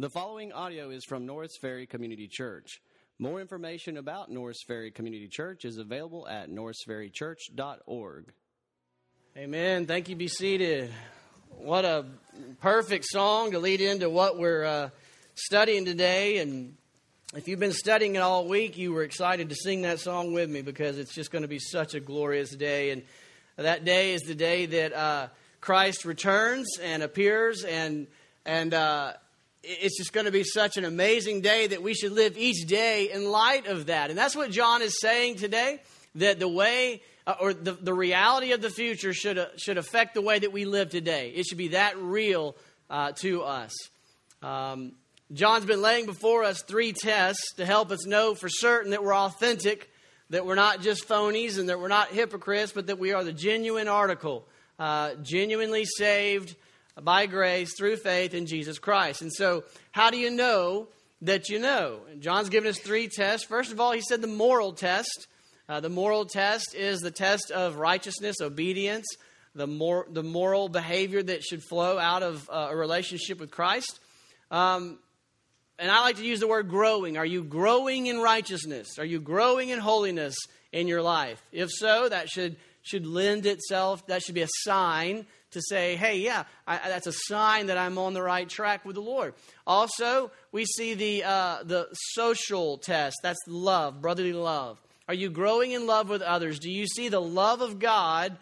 The following audio is from Norris Ferry Community Church. More information about Norris Ferry Community Church is available at norrisferrychurch.org. Amen. Thank you. Be seated. What a perfect song to lead into what we're uh, studying today. And if you've been studying it all week, you were excited to sing that song with me because it's just going to be such a glorious day. And that day is the day that uh, Christ returns and appears, and and uh, it's just going to be such an amazing day that we should live each day in light of that. And that's what John is saying today that the way uh, or the, the reality of the future should, uh, should affect the way that we live today. It should be that real uh, to us. Um, John's been laying before us three tests to help us know for certain that we're authentic, that we're not just phonies, and that we're not hypocrites, but that we are the genuine article, uh, genuinely saved by grace through faith in Jesus Christ. And so, how do you know that you know? John's given us three tests. First of all, he said the moral test. Uh, the moral test is the test of righteousness, obedience, the, mor- the moral behavior that should flow out of uh, a relationship with Christ. Um, and I like to use the word growing. Are you growing in righteousness? Are you growing in holiness in your life? If so, that should, should lend itself, that should be a sign to say, hey, yeah, I, that's a sign that I'm on the right track with the Lord. Also, we see the, uh, the social test. That's love, brotherly love. Are you growing in love with others? Do you see the love of God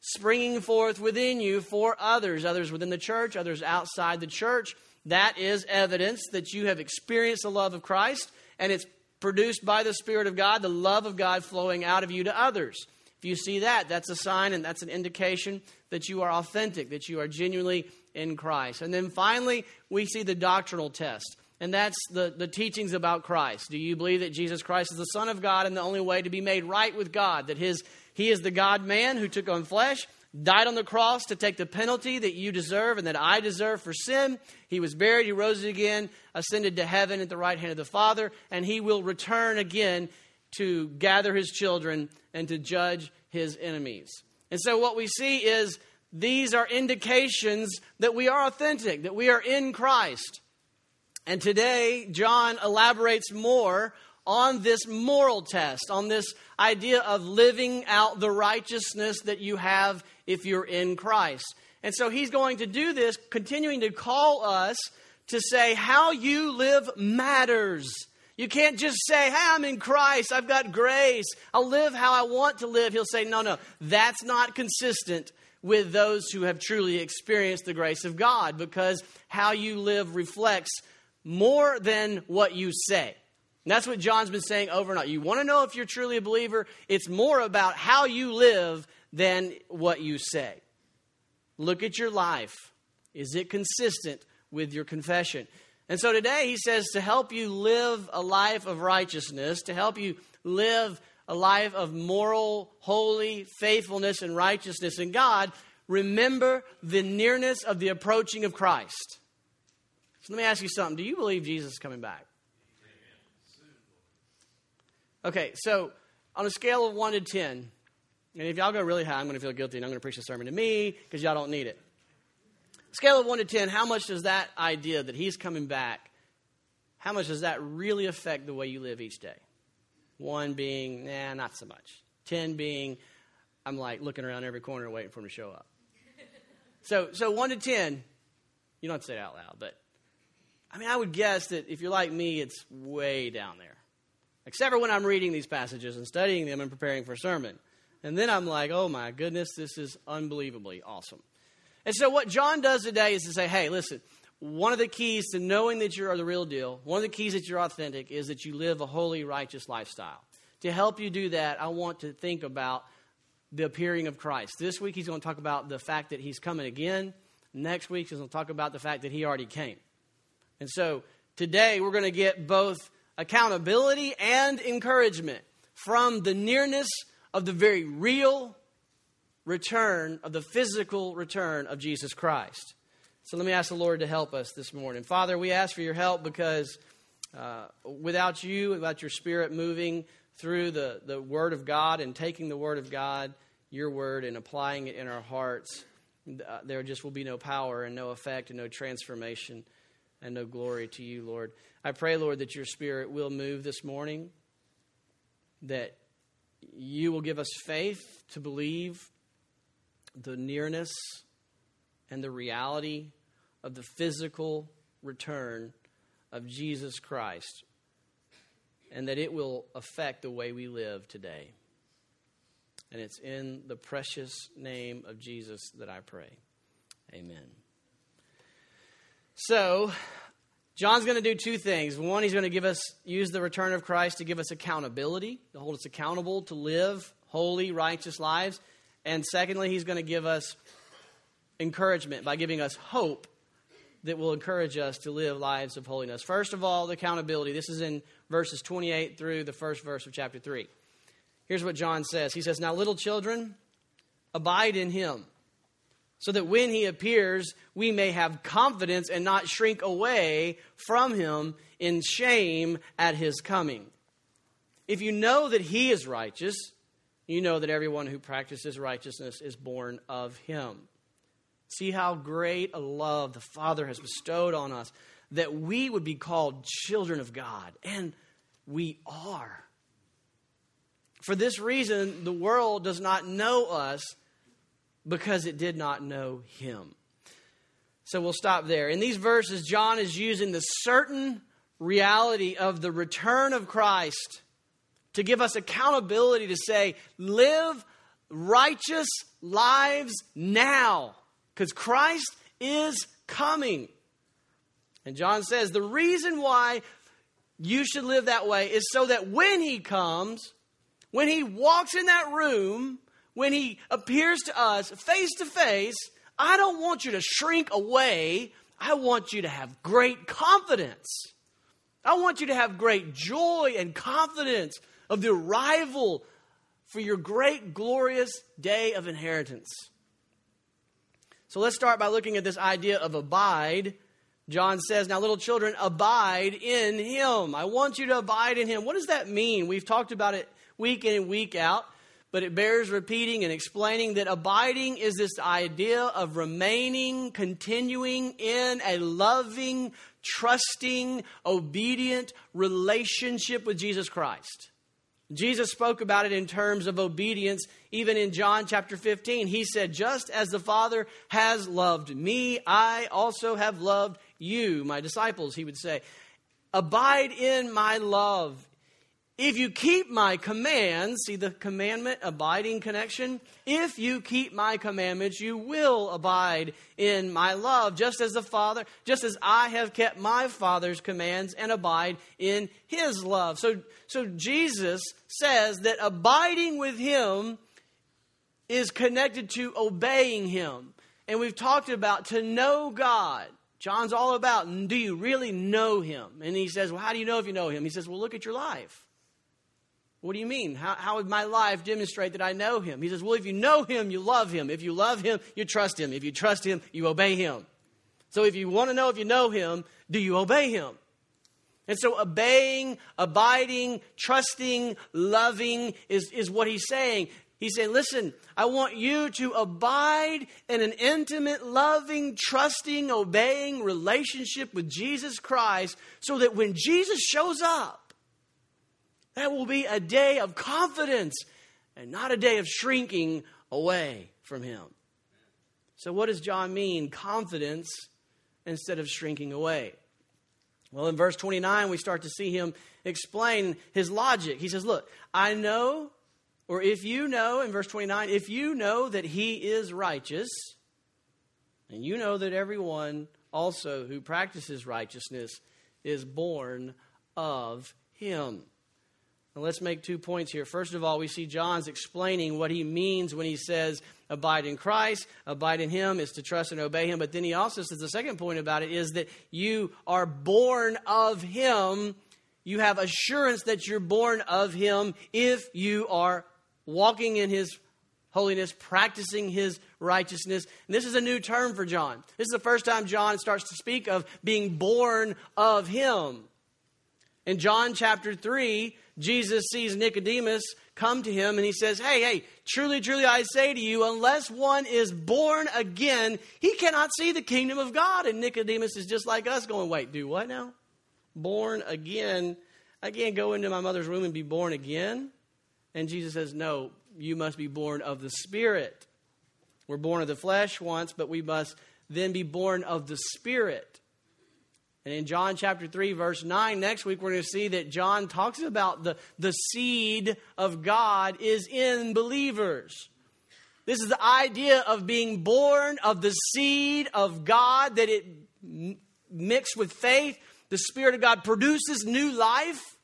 springing forth within you for others, others within the church, others outside the church? That is evidence that you have experienced the love of Christ, and it's produced by the Spirit of God, the love of God flowing out of you to others. If you see that, that's a sign and that's an indication that you are authentic, that you are genuinely in Christ. And then finally, we see the doctrinal test. And that's the, the teachings about Christ. Do you believe that Jesus Christ is the Son of God and the only way to be made right with God? That his, He is the God man who took on flesh, died on the cross to take the penalty that you deserve and that I deserve for sin. He was buried, He rose again, ascended to heaven at the right hand of the Father, and He will return again to gather His children and to judge His enemies. And so what we see is these are indications that we are authentic, that we are in Christ. And today, John elaborates more on this moral test, on this idea of living out the righteousness that you have if you're in Christ. And so he's going to do this, continuing to call us to say how you live matters. You can't just say, hey, I'm in Christ. I've got grace. I'll live how I want to live. He'll say, no, no, that's not consistent with those who have truly experienced the grace of God because how you live reflects more than what you say. And that's what John's been saying over and over. You want to know if you're truly a believer? It's more about how you live than what you say. Look at your life. Is it consistent with your confession? And so today he says to help you live a life of righteousness, to help you live a life of moral, holy faithfulness and righteousness in God, remember the nearness of the approaching of Christ. So let me ask you something. Do you believe Jesus is coming back? Okay, so on a scale of 1 to 10, and if y'all go really high, I'm going to feel guilty and I'm going to preach a sermon to me because y'all don't need it. Scale of 1 to 10, how much does that idea that he's coming back, how much does that really affect the way you live each day? 1 being, nah, not so much. 10 being, I'm like looking around every corner waiting for him to show up. so, so 1 to 10, you don't have to say it out loud, but I mean, I would guess that if you're like me, it's way down there. Except for when I'm reading these passages and studying them and preparing for a sermon. And then I'm like, oh my goodness, this is unbelievably awesome. And so, what John does today is to say, hey, listen, one of the keys to knowing that you're the real deal, one of the keys that you're authentic, is that you live a holy, righteous lifestyle. To help you do that, I want to think about the appearing of Christ. This week, he's going to talk about the fact that he's coming again. Next week, he's going to talk about the fact that he already came. And so, today, we're going to get both accountability and encouragement from the nearness of the very real return of the physical return of Jesus Christ. So let me ask the Lord to help us this morning. Father, we ask for your help because uh, without you, without your Spirit moving through the, the Word of God and taking the Word of God, your Word, and applying it in our hearts, uh, there just will be no power and no effect and no transformation. and no glory to you, Lord. I pray, Lord, that your Spirit will move this morning, that you will give us faith to believe the nearness and the reality of the physical return of Jesus Christ, and that it will affect the way we live today. And it's in the precious name of Jesus that I pray. Amen. So, John's going to do two things. One, he's going to give us, use the return of Christ to give us accountability, to hold us accountable to live holy, righteous lives. And secondly, he's going to give us encouragement by giving us hope that will encourage us to live lives of holiness. First of all, the accountability. This is in verses 28 through the first verse of chapter 3. Here's what John says He says, Now, little children, abide in him, so that when he appears, we may have confidence and not shrink away from him in shame at his coming. If you know that he is righteous, you know that everyone who practices righteousness is born of him. See how great a love the Father has bestowed on us that we would be called children of God. And we are. For this reason, the world does not know us because it did not know him. So we'll stop there. In these verses, John is using the certain reality of the return of Christ to give us accountability to say, live righteous lives now, because Christ is coming. And John says the reason why you should live that way is so that when he comes, when he walks in that room, when he appears to us face to face, I don't want you to shrink away. I want you to have great confidence. I want you to have great joy and confidence of the arrival for your great, glorious day of inheritance. So let's start by looking at this idea of abide. John says, Now, little children, abide in him. I want you to abide in him. What does that mean? We've talked about it week in and week out, but it bears repeating and explaining that abiding is this idea of remaining, continuing in a loving, trusting, obedient relationship with Jesus Christ. Jesus spoke about it in terms of obedience, even in John chapter 15. He said, Just as the Father has loved me, I also have loved you, my disciples, he would say. Abide in my love. If you keep my commands, see the commandment abiding connection? If you keep my commandments, you will abide in my love, just as the Father, just as I have kept my Father's commands and abide in his love. So, so Jesus says that abiding with him is connected to obeying him. And we've talked about to know God. John's all about, do you really know him? And he says, well, how do you know if you know him? He says, well, look at your life. What do you mean? How, how would my life demonstrate that I know him? He says, Well, if you know him, you love him. If you love him, you trust him. If you trust him, you obey him. So if you want to know if you know him, do you obey him? And so obeying, abiding, trusting, loving is, is what he's saying. He's saying, Listen, I want you to abide in an intimate, loving, trusting, obeying relationship with Jesus Christ so that when Jesus shows up, that will be a day of confidence and not a day of shrinking away from Him. So, what does John mean? Confidence instead of shrinking away. Well, in verse 29, we start to see him explain his logic. He says, Look, I know, or if you know, in verse 29, if you know that he is righteous, and you know that everyone also who practices righteousness is born of him. Now let's make two points here. First of all, we see John's explaining what he means when he says, abide in Christ, abide in him is to trust and obey him. But then he also says the second point about it is that you are born of him. You have assurance that you're born of him if you are walking in his holiness, practicing his righteousness. And this is a new term for John. This is the first time John starts to speak of being born of him. In John chapter 3, Jesus sees Nicodemus come to him and he says, Hey, hey, truly, truly, I say to you, unless one is born again, he cannot see the kingdom of God. And Nicodemus is just like us, going, Wait, do what now? Born again. I can't go into my mother's womb and be born again. And Jesus says, No, you must be born of the Spirit. We're born of the flesh once, but we must then be born of the Spirit. And in John chapter 3, verse 9, next week we're going to see that John talks about the, the seed of God is in believers. This is the idea of being born of the seed of God, that it mixed with faith, the Spirit of God produces new life.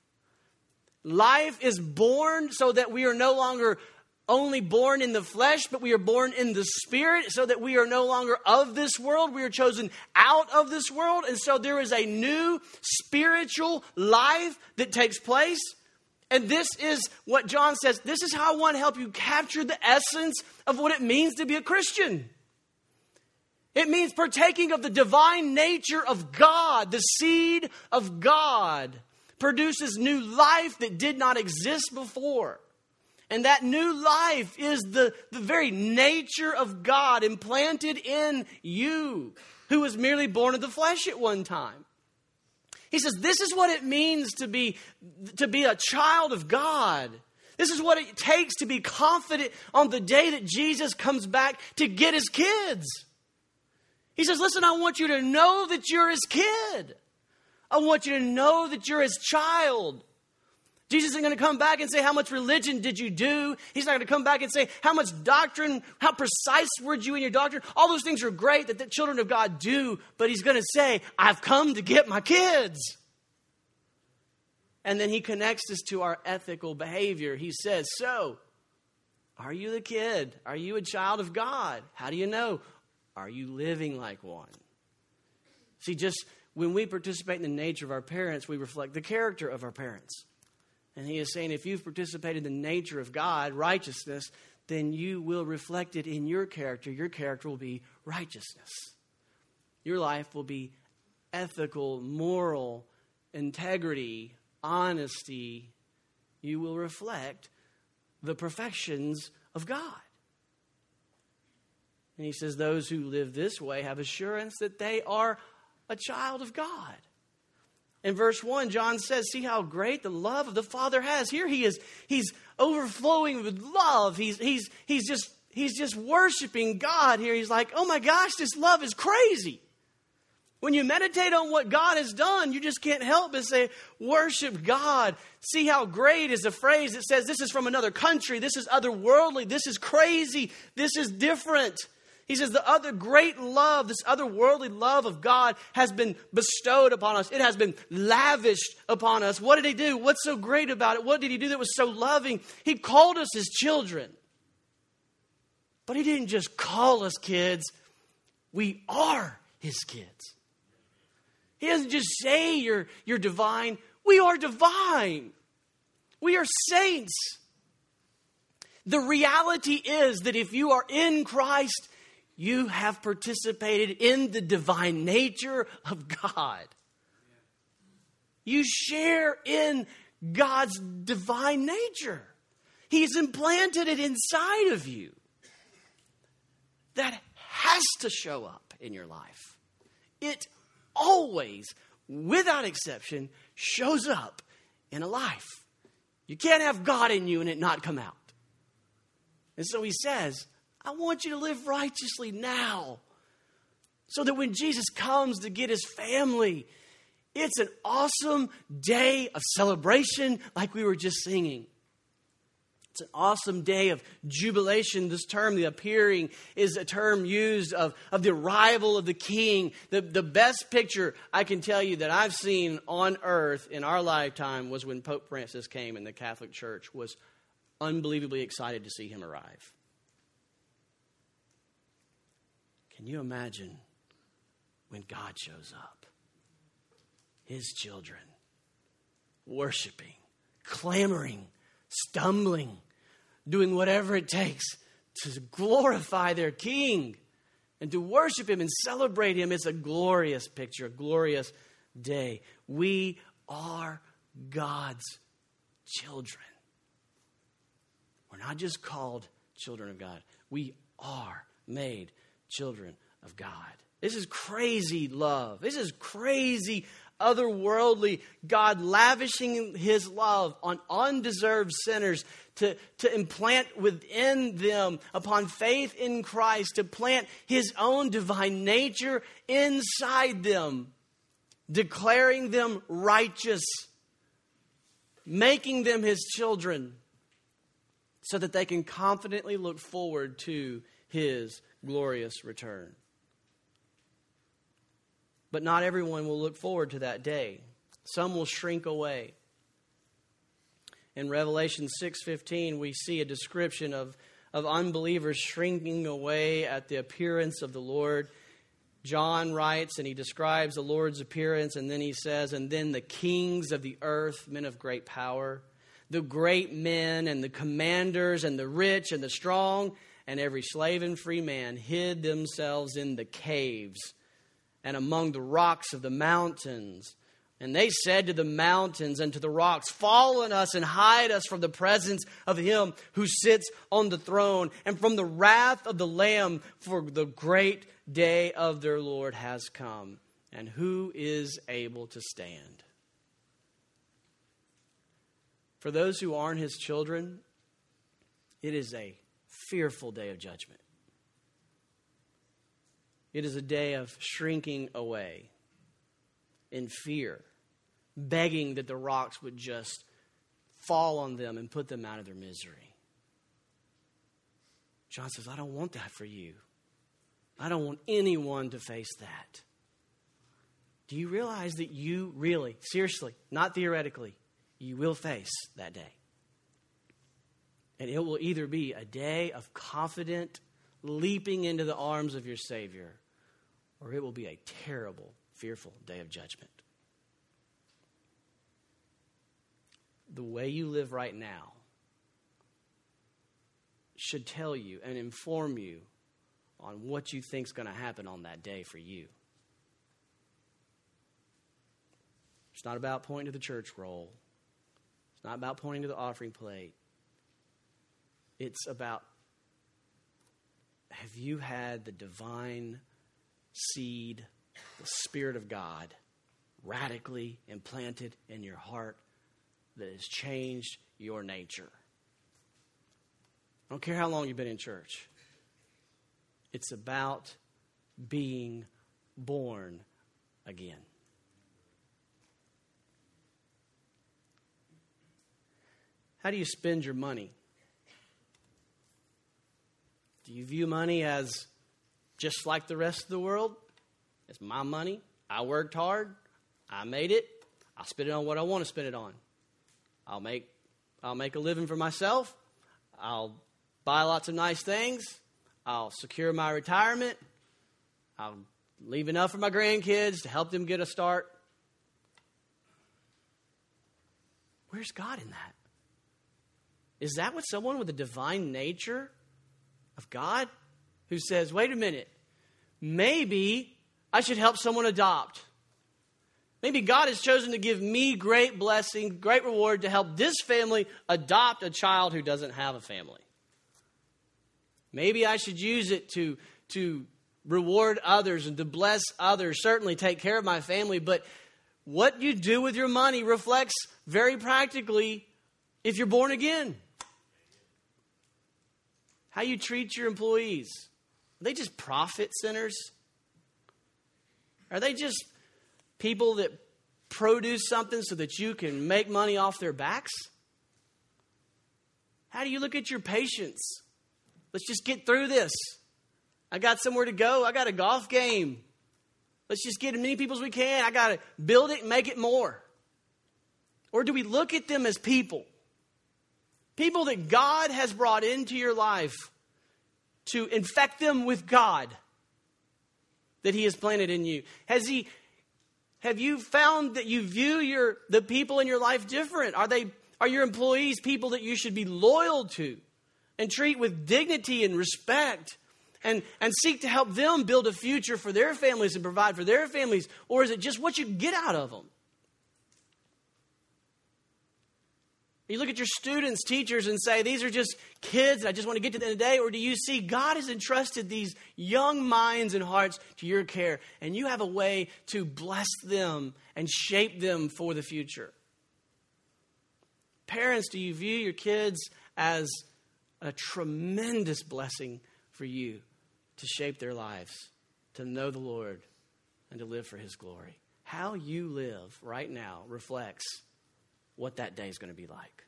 Life is born so that we are no longer only born in the flesh, but we are born in the spirit, so that we are no longer of this world. We are chosen out of this world. And so there is a new spiritual life that takes place. And this is what John says this is how I want to help you capture the essence of what it means to be a Christian. It means partaking of the divine nature of God, the seed of God produces new life that did not exist before. And that new life is the, the very nature of God implanted in you, who was merely born of the flesh at one time. He says, This is what it means to be, to be a child of God. This is what it takes to be confident on the day that Jesus comes back to get his kids. He says, Listen, I want you to know that you're his kid. I want you to know that you're his child. Jesus isn't going to come back and say, How much religion did you do? He's not going to come back and say, How much doctrine, how precise were you in your doctrine? All those things are great that the children of God do, but He's going to say, I've come to get my kids. And then He connects us to our ethical behavior. He says, So, are you the kid? Are you a child of God? How do you know? Are you living like one? See, just when we participate in the nature of our parents, we reflect the character of our parents. And he is saying if you've participated in the nature of God, righteousness, then you will reflect it in your character. Your character will be righteousness. Your life will be ethical, moral, integrity, honesty. You will reflect the perfections of God. And he says, Those who live this way have assurance that they are a child of God. In verse 1, John says, See how great the love of the Father has. Here he is, he's overflowing with love. He's, he's, he's, just, he's just worshiping God here. He's like, Oh my gosh, this love is crazy. When you meditate on what God has done, you just can't help but say, Worship God. See how great is a phrase that says, This is from another country. This is otherworldly. This is crazy. This is different. He says, the other great love, this otherworldly love of God has been bestowed upon us. It has been lavished upon us. What did He do? What's so great about it? What did He do that was so loving? He called us His children. But He didn't just call us kids, we are His kids. He doesn't just say you're, you're divine, we are divine. We are saints. The reality is that if you are in Christ, you have participated in the divine nature of God. You share in God's divine nature. He's implanted it inside of you. That has to show up in your life. It always, without exception, shows up in a life. You can't have God in you and it not come out. And so he says, I want you to live righteously now. So that when Jesus comes to get his family, it's an awesome day of celebration, like we were just singing. It's an awesome day of jubilation. This term, the appearing, is a term used of, of the arrival of the king. The, the best picture I can tell you that I've seen on earth in our lifetime was when Pope Francis came and the Catholic Church was unbelievably excited to see him arrive. Can you imagine when God shows up? His children worshiping, clamoring, stumbling, doing whatever it takes to glorify their King and to worship Him and celebrate Him. It's a glorious picture, a glorious day. We are God's children. We're not just called children of God, we are made children of God. This is crazy love. This is crazy, otherworldly God lavishing his love on undeserved sinners to, to implant within them, upon faith in Christ, to plant his own divine nature inside them, declaring them righteous, making them his children, so that they can confidently look forward to his glorious return. But not everyone will look forward to that day. Some will shrink away. In Revelation 6:15 we see a description of of unbelievers shrinking away at the appearance of the Lord. John writes and he describes the Lord's appearance and then he says and then the kings of the earth, men of great power, the great men and the commanders and the rich and the strong and every slave and free man hid themselves in the caves and among the rocks of the mountains. And they said to the mountains and to the rocks, Fall on us and hide us from the presence of him who sits on the throne and from the wrath of the Lamb, for the great day of their Lord has come. And who is able to stand? For those who aren't his children, it is a fearful day of judgment. It is a day of shrinking away in fear, begging that the rocks would just fall on them and put them out of their misery. John says, I don't want that for you. I don't want anyone to face that. Do you realize that you really, seriously, not theoretically, you will face that day? And it will either be a day of confident leaping into the arms of your Savior, or it will be a terrible, fearful day of judgment. The way you live right now should tell you and inform you on what you think is going to happen on that day for you. It's not about pointing to the church roll. It's not about pointing to the offering plate. It's about have you had the divine seed, the Spirit of God, radically implanted in your heart that has changed your nature? I don't care how long you've been in church. It's about being born again. How do you spend your money? Do you view money as just like the rest of the world? It's my money. I worked hard. I made it. I'll spend it on what I want to spend it on. I'll make I'll make a living for myself. I'll buy lots of nice things. I'll secure my retirement. I'll leave enough for my grandkids to help them get a start. Where's God in that? Is that what someone with a divine nature of God who says, wait a minute, maybe I should help someone adopt. Maybe God has chosen to give me great blessing, great reward to help this family adopt a child who doesn't have a family. Maybe I should use it to, to reward others and to bless others, certainly take care of my family, but what you do with your money reflects very practically if you're born again. How you treat your employees. Are they just profit centers? Are they just people that produce something so that you can make money off their backs? How do you look at your patients? Let's just get through this. I got somewhere to go. I got a golf game. Let's just get as many people as we can. I got to build it and make it more. Or do we look at them as people? People that God has brought into your life to infect them with God that He has planted in you. Has He have you found that you view your the people in your life different? Are they are your employees people that you should be loyal to and treat with dignity and respect? And, and seek to help them build a future for their families and provide for their families? Or is it just what you get out of them? You look at your students, teachers, and say, These are just kids, and I just want to get to the end of the day? Or do you see God has entrusted these young minds and hearts to your care, and you have a way to bless them and shape them for the future? Parents, do you view your kids as a tremendous blessing for you to shape their lives, to know the Lord, and to live for His glory? How you live right now reflects what that day is going to be like.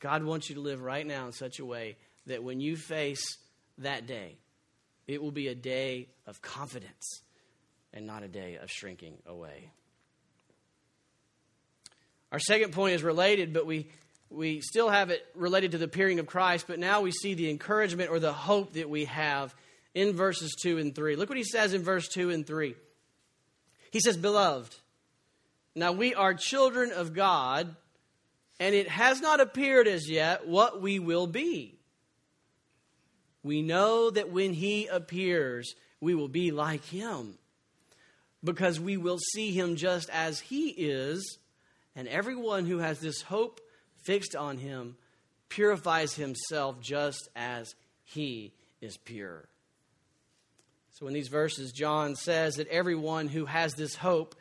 God wants you to live right now in such a way that when you face that day, it will be a day of confidence and not a day of shrinking away. Our second point is related, but we, we still have it related to the appearing of Christ, but now we see the encouragement or the hope that we have in verses 2 and 3. Look what he says in verse 2 and 3. He says, Beloved, now we are children of God, and it has not appeared as yet what we will be. We know that when he appears, we will be like him, because we will see him just as he is, and everyone who has this hope fixed on him purifies himself just as he is pure. So, in these verses, John says that everyone who has this hope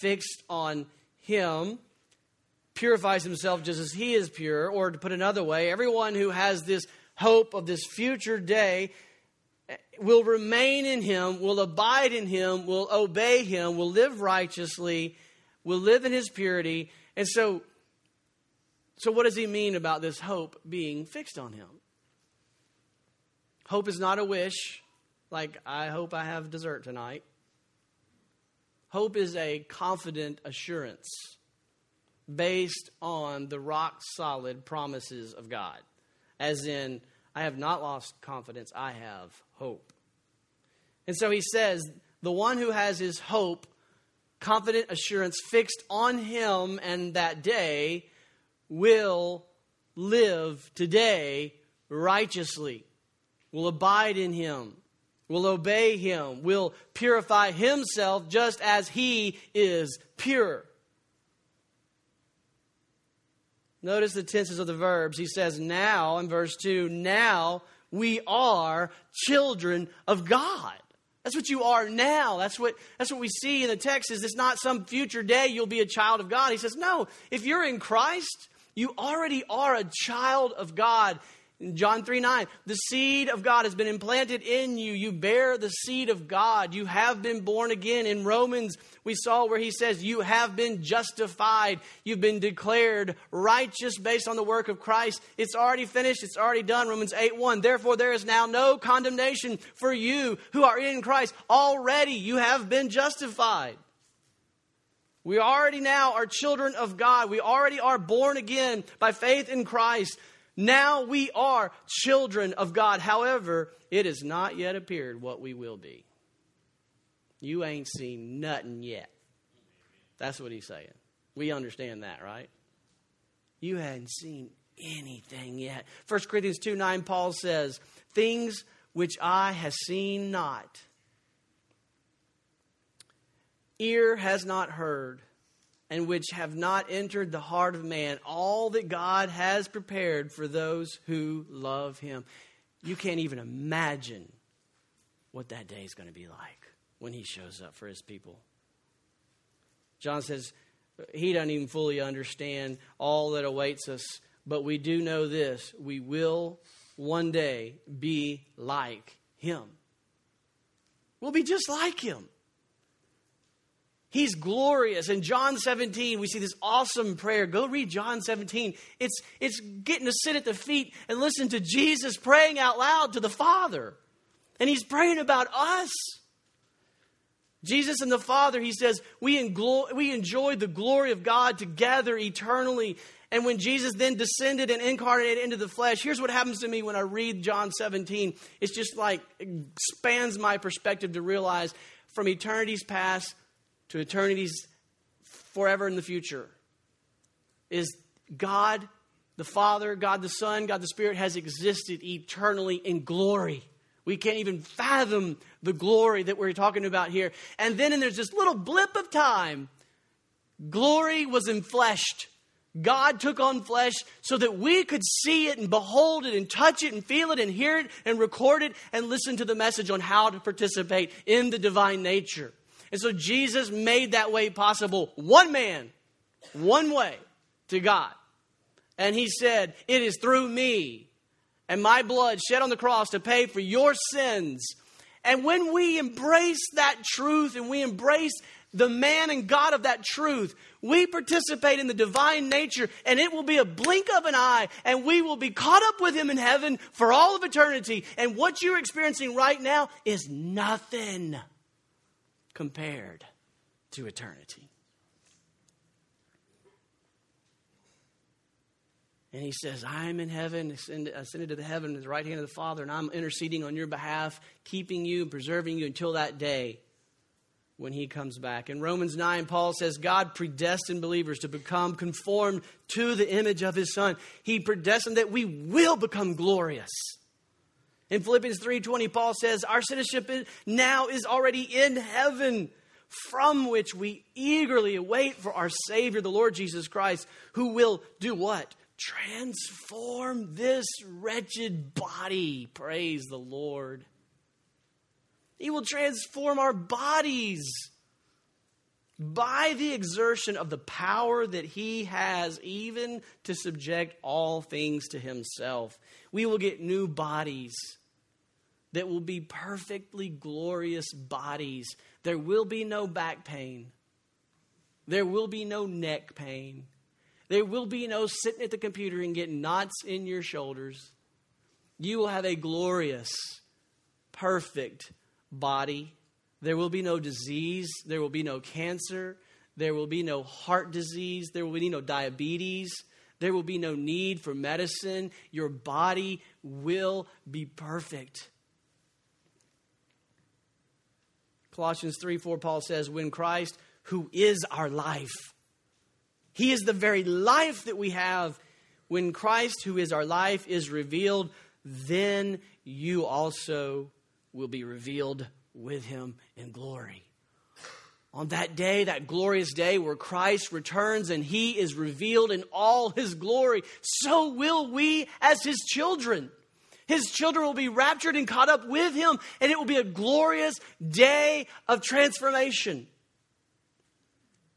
fixed on him purifies himself just as he is pure. Or, to put another way, everyone who has this hope of this future day will remain in him, will abide in him, will obey him, will live righteously, will live in his purity. And so, so what does he mean about this hope being fixed on him? Hope is not a wish like, I hope I have dessert tonight. Hope is a confident assurance based on the rock solid promises of God. As in, I have not lost confidence, I have hope. And so he says, the one who has his hope, confident assurance fixed on him and that day will live today righteously, will abide in him will obey him, will purify himself just as he is pure. Notice the tenses of the verbs. He says, now, in verse 2, now we are children of God. That's what you are now. That's what, that's what we see in the text is it's not some future day you'll be a child of God. He says, no, if you're in Christ, you already are a child of God. John 3 9, the seed of God has been implanted in you. You bear the seed of God. You have been born again. In Romans, we saw where he says, You have been justified. You've been declared righteous based on the work of Christ. It's already finished. It's already done. Romans 8 1. Therefore, there is now no condemnation for you who are in Christ. Already you have been justified. We already now are children of God. We already are born again by faith in Christ. Now we are children of God. However, it has not yet appeared what we will be. You ain't seen nothing yet. That's what he's saying. We understand that, right? You hadn't seen anything yet. 1 Corinthians 2 9, Paul says, Things which eye has seen not, ear has not heard, and which have not entered the heart of man, all that God has prepared for those who love him. You can't even imagine what that day is going to be like when he shows up for his people. John says he doesn't even fully understand all that awaits us, but we do know this we will one day be like him. We'll be just like him. He's glorious. In John 17, we see this awesome prayer. Go read John 17. It's, it's getting to sit at the feet and listen to Jesus praying out loud to the Father. And he's praying about us. Jesus and the Father, he says, we, englo- we enjoy the glory of God together eternally. And when Jesus then descended and incarnated into the flesh, here's what happens to me when I read John 17. It's just like it my perspective to realize from eternity's past to eternities forever in the future is God the Father, God the Son, God the Spirit has existed eternally in glory. We can't even fathom the glory that we're talking about here. And then and there's this little blip of time Glory was enfleshed. God took on flesh so that we could see it and behold it and touch it and feel it and hear it and record it and listen to the message on how to participate in the divine nature. And so Jesus made that way possible. One man, one way to God. And he said, It is through me and my blood shed on the cross to pay for your sins. And when we embrace that truth and we embrace the man and God of that truth, we participate in the divine nature, and it will be a blink of an eye, and we will be caught up with Him in heaven for all of eternity. And what you're experiencing right now is nothing compared to eternity. And he says, I'm in heaven, ascended to the heaven, at the right hand of the Father, and I'm interceding on your behalf, keeping you, preserving you until that day when he comes back. In Romans 9, Paul says, God predestined believers to become conformed to the image of his Son. He predestined that we will become glorious. In Philippians 3:20 Paul says our citizenship now is already in heaven from which we eagerly await for our savior the Lord Jesus Christ who will do what? transform this wretched body. Praise the Lord. He will transform our bodies by the exertion of the power that He has, even to subject all things to Himself. We will get new bodies that will be perfectly glorious bodies. There will be no back pain, there will be no neck pain. There will be no sitting at the computer and getting knots in your shoulders. You will have a glorious, perfect body. There will be no disease. There will be no cancer. There will be no heart disease. There will be no diabetes. There will be no need for medicine. Your body will be perfect. Colossians 3 4, Paul says, When Christ, who is our life, he is the very life that we have. When Christ, who is our life, is revealed, then you also will be revealed with him in glory. On that day, that glorious day where Christ returns and he is revealed in all his glory, so will we as his children. His children will be raptured and caught up with him, and it will be a glorious day of transformation.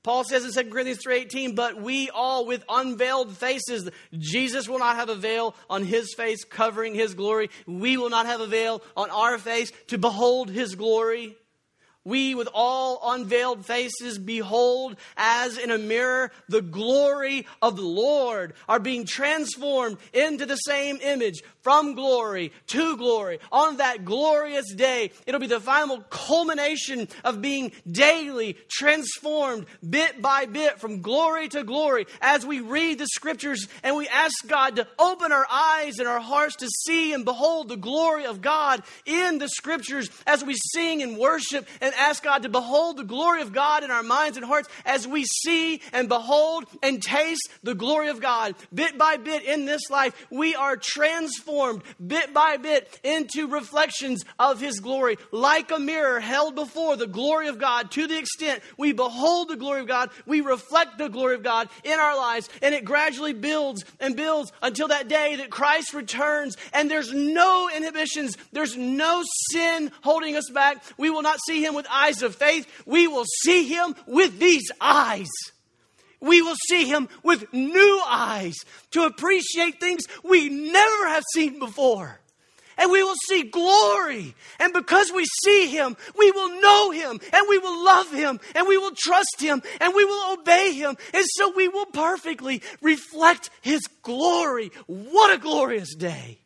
Paul says in 2 Corinthians 3:18, "But we all with unveiled faces, Jesus will not have a veil on his face covering his glory. We will not have a veil on our face to behold his glory." We with all unveiled faces behold as in a mirror the glory of the Lord are being transformed into the same image from glory to glory on that glorious day. It'll be the final culmination of being daily transformed bit by bit from glory to glory as we read the scriptures and we ask God to open our eyes and our hearts to see and behold the glory of God in the scriptures as we sing and worship and ask God to behold the glory of God in our minds and hearts as we see and behold and taste the glory of God. Bit by bit in this life, we are transformed bit by bit into reflections of His glory, like a mirror held before the glory of God. To the extent we behold the glory of God, we reflect the glory of God in our lives, and it gradually builds and builds until that day that Christ returns, and there's no inhibitions, there's no sin holding us back. We will not see Him with eyes of faith, we will see him with these eyes. We will see him with new eyes to appreciate things we never have seen before. And we will see glory. And because we see him, we will know him and we will love him and we will trust him and we will obey him. And so we will perfectly reflect his glory. What a glorious day!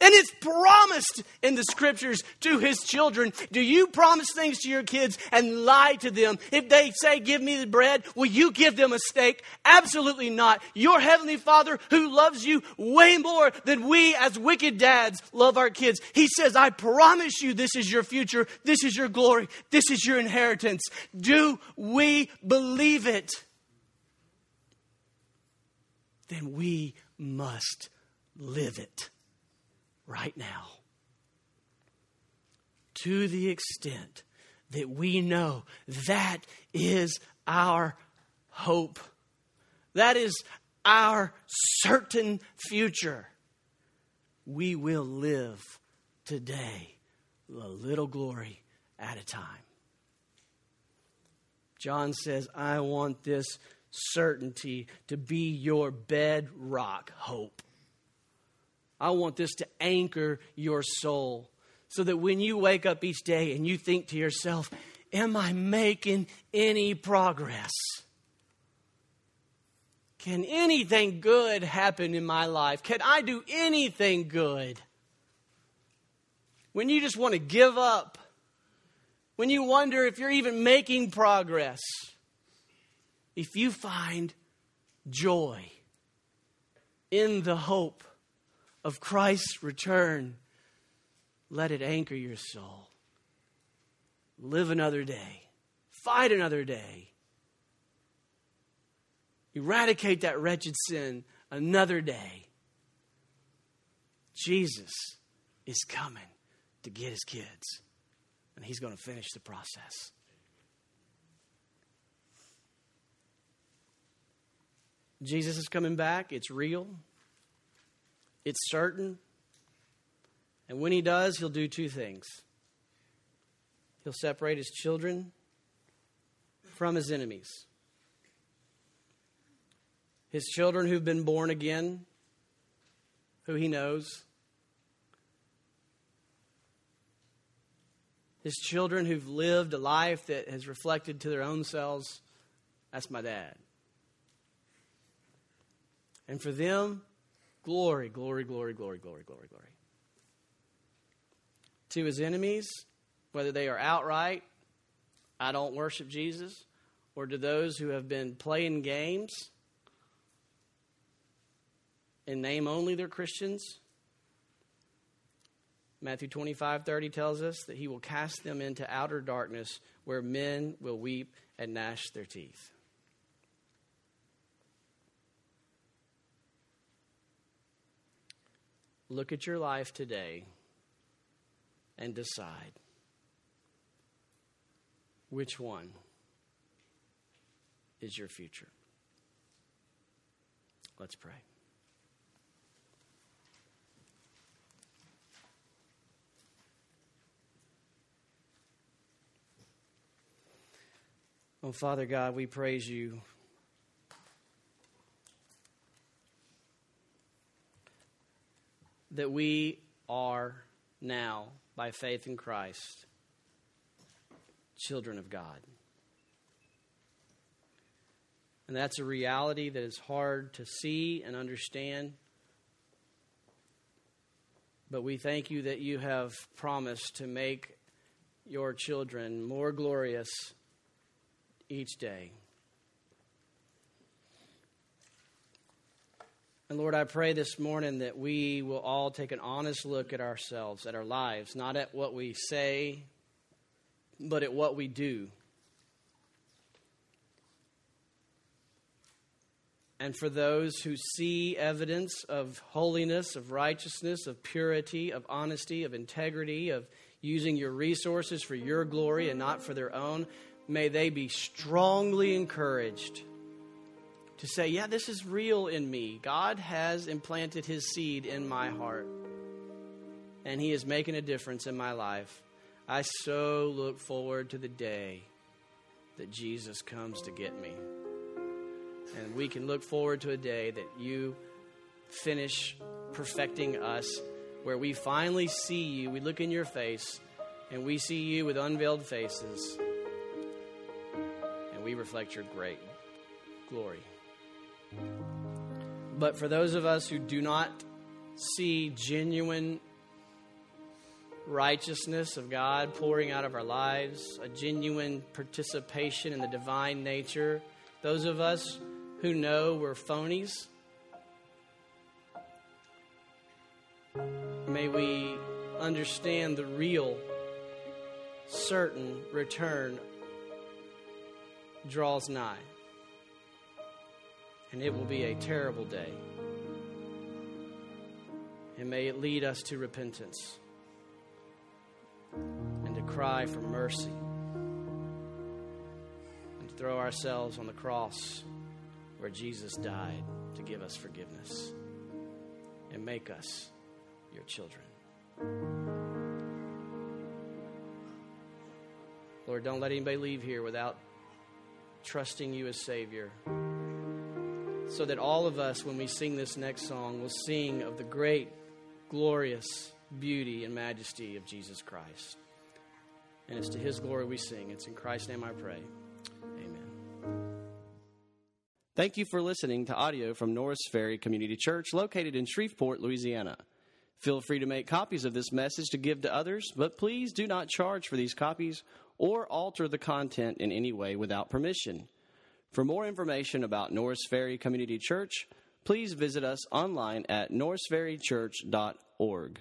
And it's promised in the scriptures to his children. Do you promise things to your kids and lie to them? If they say, Give me the bread, will you give them a steak? Absolutely not. Your heavenly Father, who loves you way more than we as wicked dads love our kids, he says, I promise you this is your future, this is your glory, this is your inheritance. Do we believe it? Then we must live it right now. To the extent that we know that is our hope. That is our certain future. We will live today a little glory at a time. John says, I want this certainty to be your bedrock hope. I want this to anchor your soul so that when you wake up each day and you think to yourself, Am I making any progress? Can anything good happen in my life? Can I do anything good? When you just want to give up, when you wonder if you're even making progress, if you find joy in the hope of Christ's return, let it anchor your soul. Live another day. Fight another day. Eradicate that wretched sin another day. Jesus is coming to get his kids, and he's going to finish the process. Jesus is coming back. It's real, it's certain. And when he does, he'll do two things he'll separate his children from his enemies. His children who've been born again, who he knows. His children who've lived a life that has reflected to their own selves, that's my dad. And for them, glory, glory, glory, glory, glory, glory, glory. To his enemies, whether they are outright, I don't worship Jesus, or to those who have been playing games in name only they're Christians. Matthew 25, 30 tells us that he will cast them into outer darkness where men will weep and gnash their teeth. Look at your life today and decide which one is your future. Let's pray. Oh, Father God, we praise you that we are now, by faith in Christ, children of God. And that's a reality that is hard to see and understand. But we thank you that you have promised to make your children more glorious each day. And Lord, I pray this morning that we will all take an honest look at ourselves, at our lives, not at what we say, but at what we do. And for those who see evidence of holiness, of righteousness, of purity, of honesty, of integrity, of using your resources for your glory and not for their own, may they be strongly encouraged to say, Yeah, this is real in me. God has implanted his seed in my heart, and he is making a difference in my life. I so look forward to the day that Jesus comes to get me. And we can look forward to a day that you finish perfecting us, where we finally see you. We look in your face, and we see you with unveiled faces, and we reflect your great glory. But for those of us who do not see genuine righteousness of God pouring out of our lives, a genuine participation in the divine nature, those of us who know we're phonies, may we understand the real, certain return draws nigh and it will be a terrible day. And may it lead us to repentance and to cry for mercy and to throw ourselves on the cross where Jesus died to give us forgiveness and make us your children. Lord, don't let anybody leave here without trusting you as Savior. So that all of us, when we sing this next song, will sing of the great, glorious beauty and majesty of Jesus Christ. And it's to His glory we sing. It's in Christ's name I pray. Amen. Thank you for listening to audio from Norris Ferry Community Church, located in Shreveport, Louisiana. Feel free to make copies of this message to give to others, but please do not charge for these copies or alter the content in any way without permission. For more information about Norris Ferry Community Church, please visit us online at norrisferrychurch.org.